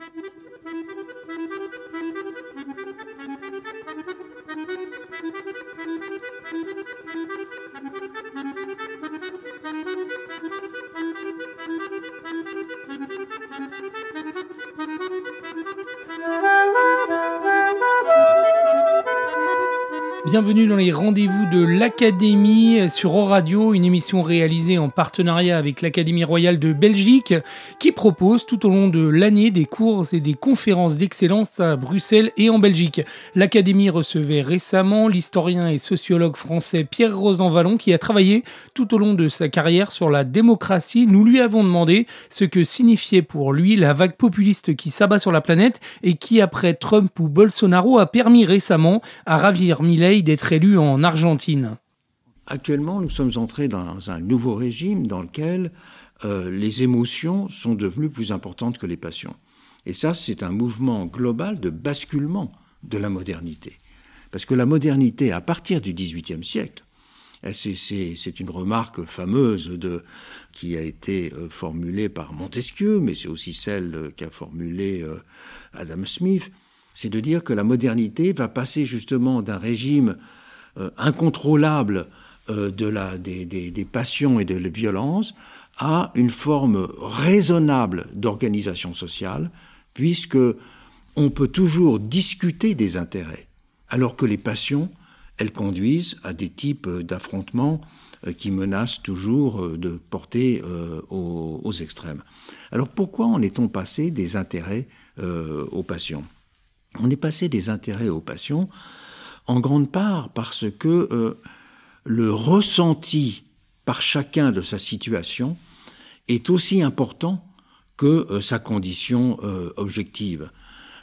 Thank you. Bienvenue dans les rendez-vous de l'Académie sur Radio, une émission réalisée en partenariat avec l'Académie royale de Belgique qui propose tout au long de l'année des cours et des conférences d'excellence à Bruxelles et en Belgique. L'Académie recevait récemment l'historien et sociologue français Pierre Rosanvallon qui a travaillé tout au long de sa carrière sur la démocratie. Nous lui avons demandé ce que signifiait pour lui la vague populiste qui s'abat sur la planète et qui après Trump ou Bolsonaro a permis récemment à ravir D'être élu en Argentine Actuellement, nous sommes entrés dans un nouveau régime dans lequel euh, les émotions sont devenues plus importantes que les passions. Et ça, c'est un mouvement global de basculement de la modernité. Parce que la modernité, à partir du XVIIIe siècle, c'est une remarque fameuse qui a été euh, formulée par Montesquieu, mais c'est aussi celle qu'a formulée euh, Adam Smith, c'est de dire que la modernité va passer justement d'un régime euh, incontrôlable euh, des, passions et de la violence à une forme raisonnable d'organisation sociale, puisque on peut toujours discuter des intérêts, alors que les passions, elles conduisent à des types d'affrontements euh, qui menacent toujours de porter aux, extrêmes. Alors pourquoi en est-on passé des intérêts aux passions? On est passé des intérêts aux passions, en grande part parce que euh, le ressenti par chacun de sa situation est aussi important que euh, sa condition euh, objective.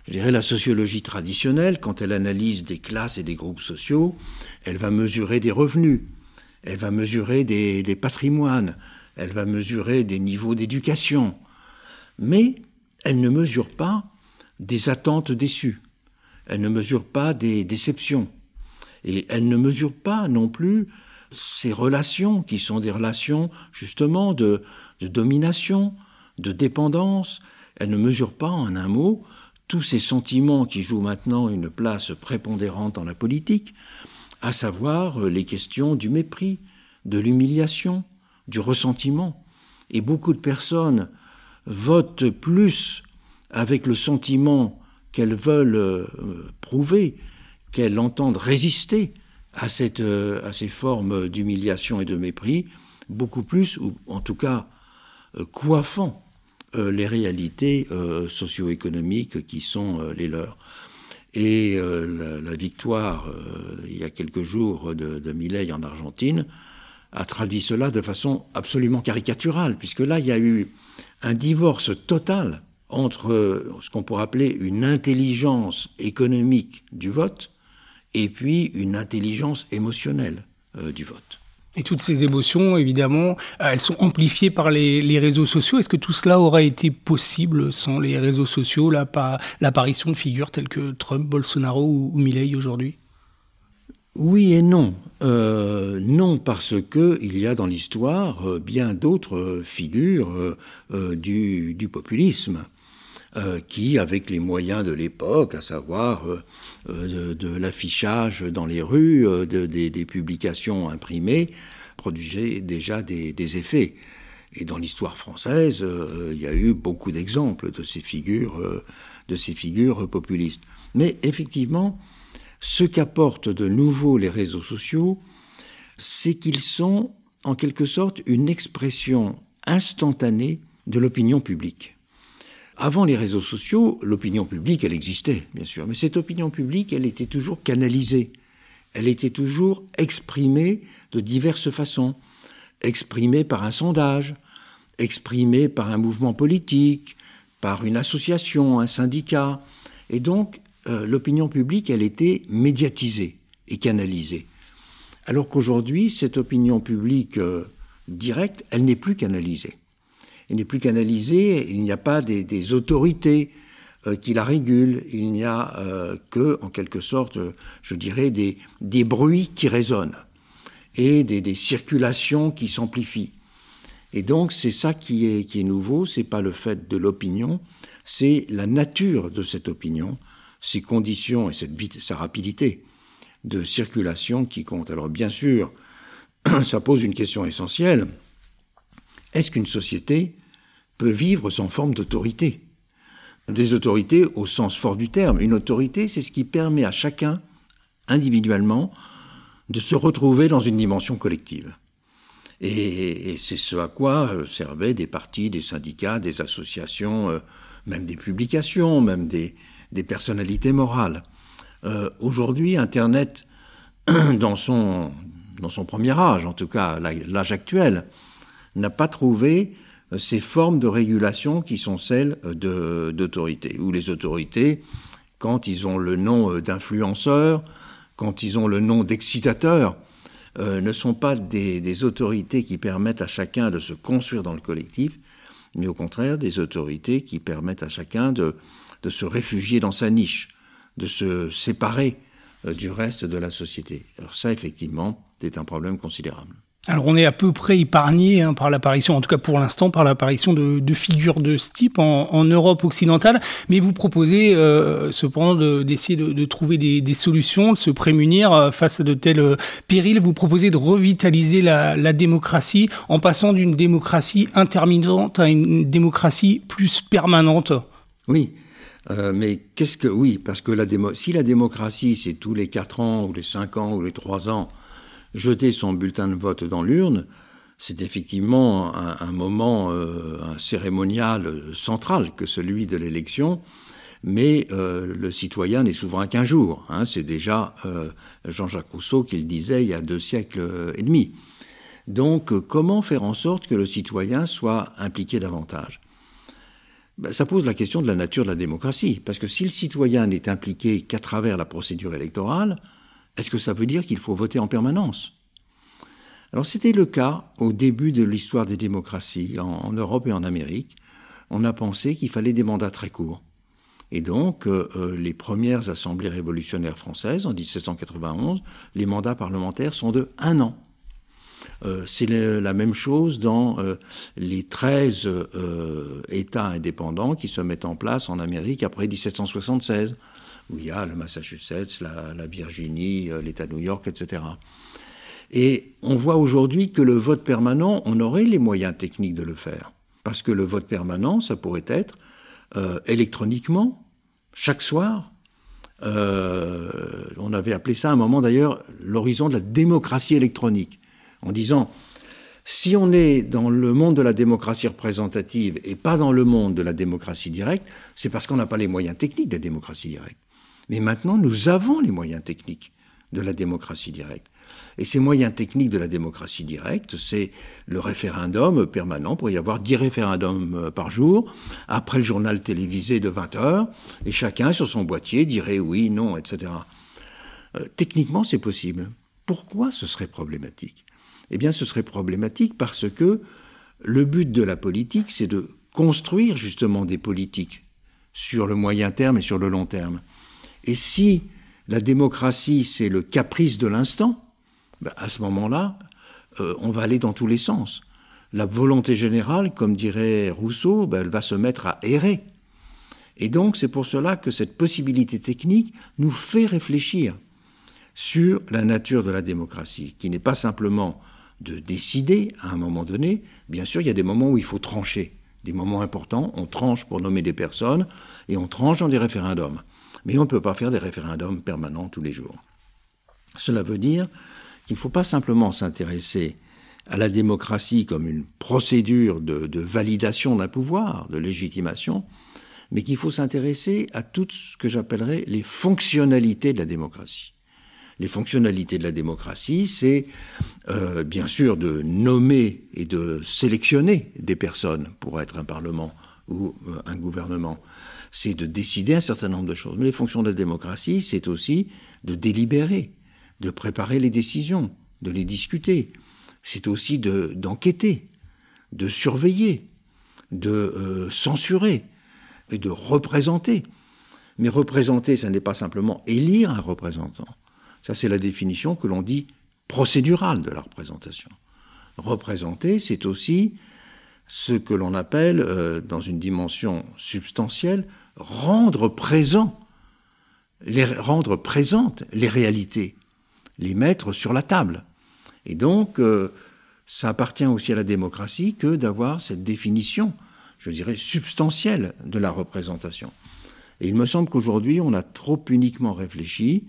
Je dirais la sociologie traditionnelle, quand elle analyse des classes et des groupes sociaux, elle va mesurer des revenus, elle va mesurer des patrimoines, elle va mesurer des niveaux d'éducation, mais elle ne mesure pas des attentes déçues. Elle ne mesure pas des déceptions. Et elle ne mesure pas non plus ces relations qui sont des relations justement de, domination, de dépendance. Elle ne mesure pas en un mot tous ces sentiments qui jouent maintenant une place prépondérante dans la politique, à savoir les questions du mépris, de l'humiliation, du ressentiment. Et beaucoup de personnes votent plus avec le sentiment qu'elles veulent euh, prouver, qu'elles entendent résister à, cette, euh, à ces formes d'humiliation et de mépris, beaucoup plus, ou en tout cas euh, coiffant les réalités socio-économiques qui sont les leurs. Et la, victoire, il y a quelques jours, de, de en Argentine a traduit cela de façon absolument caricaturale, puisque là, il y a eu un divorce total entre ce qu'on pourrait appeler une intelligence économique du vote et puis une intelligence émotionnelle euh, du vote. Et toutes ces émotions, évidemment, euh, elles sont amplifiées par les, réseaux sociaux. Est-ce que tout cela aurait été possible sans les réseaux sociaux, l'apparition de figures telles que Trump, Bolsonaro ou, Milley aujourd'hui? Oui et non. Euh, non, parce que il y a dans l'histoire bien d'autres figures du, du, populisme. Euh, qui, avec les moyens de l'époque, à savoir euh, euh, de, l'affichage dans les rues, des publications imprimées, produisaient déjà des, effets. Et dans l'histoire française, il y a eu beaucoup d'exemples de ces figures, de ces figures populistes. Mais effectivement, ce qu'apportent de nouveau les réseaux sociaux, c'est qu'ils sont en quelque sorte une expression instantanée de l'opinion publique. Avant les réseaux sociaux, l'opinion publique, elle existait, bien sûr, mais cette opinion publique, elle était toujours canalisée, elle était toujours exprimée de diverses façons, exprimée par un sondage, exprimée par un mouvement politique, par une association, un syndicat, et donc euh, l'opinion publique, elle était médiatisée et canalisée. Alors qu'aujourd'hui, cette opinion publique euh, directe, elle n'est plus canalisée il n'est plus canalisé, il n'y a pas des, autorités euh, qui la régulent, il n'y a euh, que, en quelque sorte, je dirais, des, bruits qui résonnent et des, circulations qui s'amplifient. Et donc, c'est ça qui est, qui est nouveau, c'est pas le fait de l'opinion, c'est la nature de cette opinion, ses conditions et cette sa rapidité de circulation qui compte. Alors bien sûr, ça pose une question essentielle. Est-ce qu'une société peut vivre sans forme d'autorité? Des autorités au sens fort du terme. Une autorité, c'est ce qui permet à chacun, individuellement, de se retrouver dans une dimension collective. Et, c'est ce à quoi euh, servaient des partis, des syndicats, des associations, euh, même des publications, même des, personnalités morales. Euh, aujourd'hui, Internet, dans son, dans son premier âge, en tout cas l'âge actuel, n'a pas trouvé ces formes de régulation qui sont celles d'autorité, où les autorités, quand ils ont le nom d'influenceurs, quand ils ont le nom d'excitateurs, euh, ne sont pas des, autorités qui permettent à chacun de se construire dans le collectif, mais au contraire des autorités qui permettent à chacun de, se réfugier dans sa niche, de se séparer euh, du reste de la société. Alors ça, effectivement, c'est un problème considérable. Alors on est à peu près épargné hein, par l'apparition, en tout cas pour l'instant, par l'apparition de, figures de ce type en, Europe occidentale, mais vous proposez euh, cependant d'essayer de, trouver des, solutions, de se prémunir euh, face à de tels euh, périls. Vous proposez de revitaliser la, démocratie en passant d'une démocratie intermittente à une démocratie plus permanente. Oui, mais qu'est-ce que... Oui, parce que la si la démocratie, c'est tous les 4 ans, ou les 5 ans, ou les 3 ans, jeter son bulletin de vote dans l'urne, c'est effectivement un, moment, euh, un cérémonial central que celui de l'élection, mais euh, le citoyen n'est souverain qu'un jour. Hein. c'est déjà euh, Jean-Jacques Rousseau qui le disait il y a deux siècles et demi. Donc comment faire en sorte que le citoyen soit impliqué davantage? Ben, Ça pose la question de la nature de la démocratie, parce que si le citoyen n'est impliqué qu'à travers la procédure électorale, est-ce que ça veut dire qu'il faut voter en permanence? Alors c'était le cas au début de l'histoire des démocraties en, Europe et en Amérique. On a pensé qu'il fallait des mandats très courts. Et donc, euh, euh, les premières assemblées révolutionnaires françaises, en 1791, les mandats parlementaires sont de un an. Euh, c'est la même chose dans les 13 États indépendants qui se mettent en place en Amérique après 1776 où il y a le Massachusetts, la, Virginie, euh, l'État de New York, etc. Et on voit aujourd'hui que le vote permanent, on aurait les moyens techniques de le faire. Parce que le vote permanent, ça pourrait être euh, électroniquement, chaque soir. Euh, on avait appelé ça à un moment d'ailleurs l'horizon de la démocratie électronique, en disant si on est dans le monde de la démocratie représentative et pas dans le monde de la démocratie directe, c'est parce qu'on n'a pas les moyens techniques de la démocratie directe. Mais maintenant, nous avons les moyens techniques de la démocratie directe. Et ces moyens techniques de la démocratie directe, c'est le référendum permanent, pour y avoir 10 référendums euh, par jour, après le journal télévisé de 20 heures, et chacun sur son boîtier dirait oui, non, etc. Euh, techniquement, c'est possible. Pourquoi ce serait problématique? Eh bien, ce serait problématique parce que le but de la politique, c'est de construire justement des politiques sur le moyen terme et sur le long terme. Et si la démocratie, c'est le caprice de l'instant, ben, à ce moment-là, euh, on va aller dans tous les sens. La volonté générale, comme dirait Rousseau, ben, elle va se mettre à errer. Et donc c'est pour cela que cette possibilité technique nous fait réfléchir sur la nature de la démocratie, qui n'est pas simplement de décider à un moment donné. Bien sûr, il y a des moments où il faut trancher, des moments importants, on tranche pour nommer des personnes, et on tranche dans des référendums. Mais on ne peut pas faire des référendums permanents tous les jours. Cela veut dire qu'il ne faut pas simplement s'intéresser à la démocratie comme une procédure de, validation d'un pouvoir, de légitimation, mais qu'il faut s'intéresser à tout ce que j'appellerais les fonctionnalités de la démocratie. Les fonctionnalités de la démocratie, c'est euh, bien sûr de nommer et de sélectionner des personnes pour être un parlement ou euh, un gouvernement c'est de décider un certain nombre de choses. Mais les fonctions de la démocratie, c'est aussi de délibérer, de préparer les décisions, de les discuter. C'est aussi d'enquêter, de, surveiller, de euh, censurer et de représenter. Mais représenter, ça n'est pas simplement élire un représentant. Ça, c'est la définition que l'on dit procédurale de la représentation. Représenter, c'est aussi ce que l'on appelle, euh, dans une dimension substantielle, rendre présent, les, rendre présentes les réalités, les mettre sur la table. Et donc, euh, ça appartient aussi à la démocratie que d'avoir cette définition, je dirais, substantielle de la représentation. Et il me semble qu'aujourd'hui, on a trop uniquement réfléchi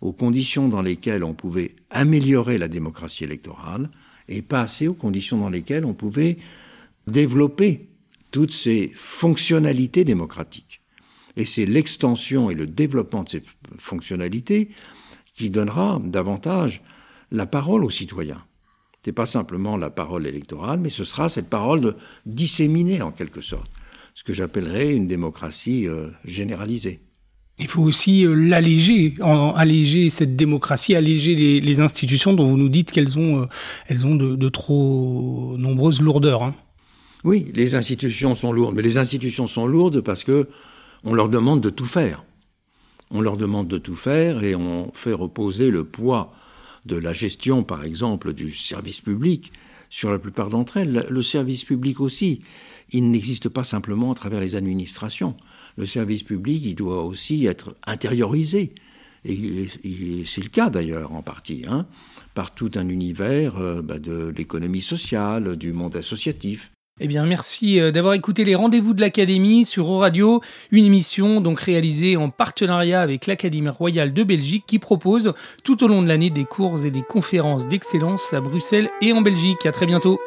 aux conditions dans lesquelles on pouvait améliorer la démocratie électorale et pas assez aux conditions dans lesquelles on pouvait développer toutes ces fonctionnalités démocratiques. Et c'est l'extension et le développement de ces fonctionnalités qui donnera davantage la parole aux citoyens. Ce n'est pas simplement la parole électorale, mais ce sera cette parole de disséminée en quelque sorte, ce que j'appellerais une démocratie euh, généralisée. Il faut aussi euh, l'alléger, alléger cette démocratie, alléger les, institutions dont vous nous dites qu'elles ont, euh, elles ont de, trop nombreuses lourdeurs. Hein. Oui, les institutions sont lourdes, mais les institutions sont lourdes parce que on leur demande de tout faire. On leur demande de tout faire et on fait reposer le poids de la gestion, par exemple, du service public sur la plupart d'entre elles. Le service public aussi, il n'existe pas simplement à travers les administrations. Le service public, il doit aussi être intériorisé. Et, c'est le cas d'ailleurs en partie, hein, par tout un univers euh, bah, de l'économie sociale, du monde associatif. Eh bien, merci euh, d'avoir écouté les rendez-vous de l'Académie sur Radio, une émission donc réalisée en partenariat avec l'Académie royale de Belgique qui propose tout au long de l'année des cours et des conférences d'excellence à Bruxelles et en Belgique. À très bientôt.